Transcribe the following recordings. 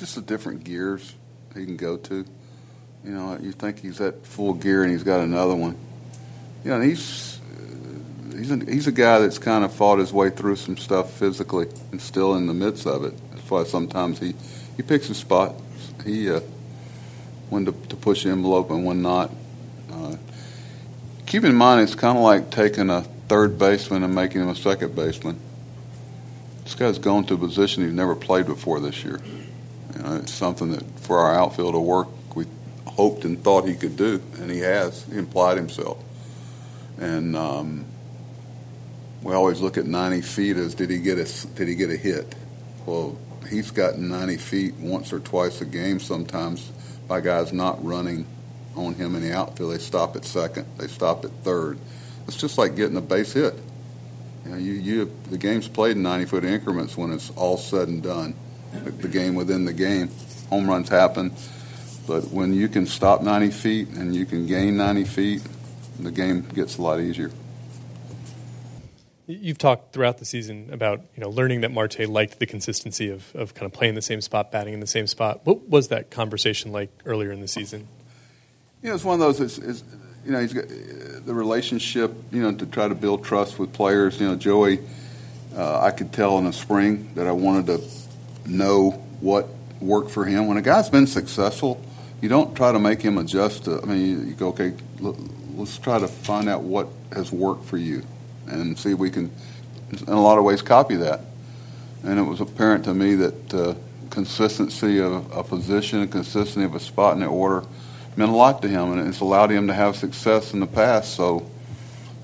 Just the different gears he can go to. You know, you think he's at full gear and he's got another one. You know, he's he's a, he's a guy that's kind of fought his way through some stuff physically and still in the midst of it. That's why sometimes he, he picks his spot. He uh, when to, to push the envelope and when not. Uh, keep in mind, it's kind of like taking a third baseman and making him a second baseman. This guy's going to a position he's never played before this year. You know, it's something that for our outfield to work, we hoped and thought he could do, and he has. He implied himself. And um, we always look at 90 feet as did he get a did he get a hit? Well, he's gotten 90 feet once or twice a game sometimes by guys not running on him in the outfield. They stop at second, they stop at third. It's just like getting a base hit. You know, you, you the game's played in 90 foot increments when it's all said and done. The, game within the game, home runs happen, but when you can stop 90 feet and you can gain 90 feet, the game gets a lot easier. You've talked throughout the season about you know learning that Marte liked the consistency of, of kind of playing the same spot, batting in the same spot. What was that conversation like earlier in the season? You know, it's one of those. It's, it's, you know, he's got the relationship. You know, to try to build trust with players. You know, Joey, uh, I could tell in the spring that I wanted to know what worked for him. When a guy's been successful, you don't try to make him adjust. To, I mean, you, go, okay, let's try to find out what has worked for you and see if we can, in a lot of ways, copy that. And it was apparent to me that uh, consistency of a position, consistency of a spot in the order meant a lot to him, and it's allowed him to have success in the past. So,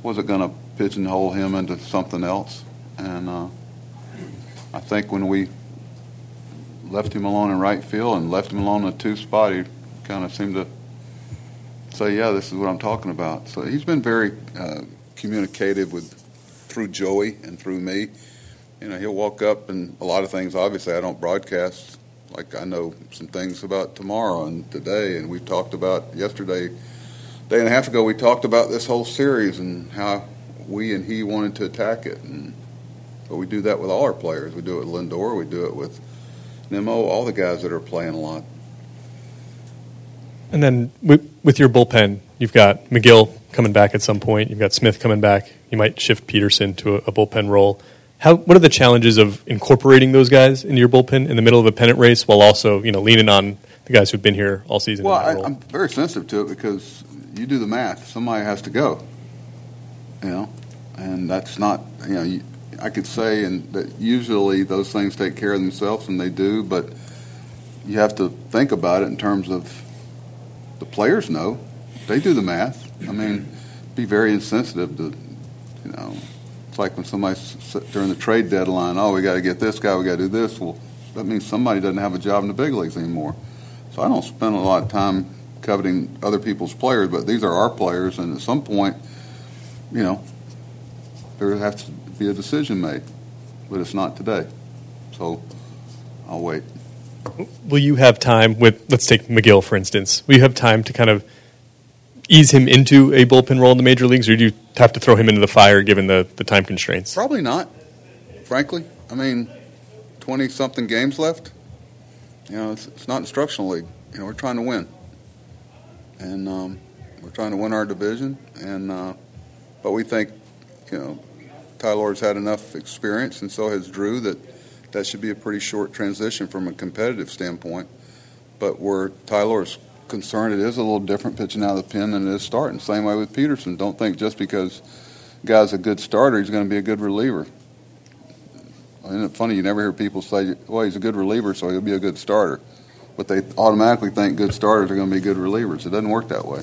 was it going to pigeonhole him into something else? And uh, I think when we left him alone in right field and left him alone in the two spot, he kind of seemed to say, "Yeah, this is what I'm talking about." So he's been very uh, communicative with through Joey and through me. You know, he'll walk up and a lot of things. Obviously, I don't broadcast. Like I know some things about tomorrow and today, and we talked about yesterday, day and a half ago. We talked about this whole series and how we and he wanted to attack it. And but we do that with all our players. We do it with Lindor. We do it with Nimmo. All the guys that are playing a lot. And then with, with your bullpen, you've got Megill coming back at some point. You've got Smith coming back. You might shift Peterson to a, a bullpen role. How, what are the challenges of incorporating those guys into your bullpen in the middle of a pennant race while also you know leaning on the guys who've been here all season? Well, I, am very sensitive to it because you do the math. Somebody has to go. You know, and that's not you know. You, I could say and that usually those things take care of themselves, and they do. But you have to think about it in terms of the players know. They do the math. I mean, be very insensitive to, you know, it's like when somebody during the trade deadline, oh, we got to get this guy, we got to do this. Well, that means somebody doesn't have a job in the big leagues anymore. So I don't spend a lot of time coveting other people's players, but these are our players, and at some point, you know, there has to be a decision made, but it's not today. So I'll wait. Will you have time with, let's take Megill for instance, will you have time to kind of ease him into a bullpen role in the major leagues, or do you have to throw him into the fire given the, the time constraints? Probably not, frankly. I mean, 20 something games left. You know, it's, it's, not instructional league. You know, we're trying to win. And um, we're trying to win our division. And uh, But we think, you know, Tylor's had enough experience, and so has Drew, that that should be a pretty short transition from a competitive standpoint. But where Tylor's concerned it is a little different pitching out of the pen than it is starting. Same way with Peterson. Don't think just because guy's a good starter, he's going to be a good reliever. Isn't it funny? You never hear people say, well, he's a good reliever, so he'll be a good starter. But they automatically think good starters are going to be good relievers. It doesn't work that way.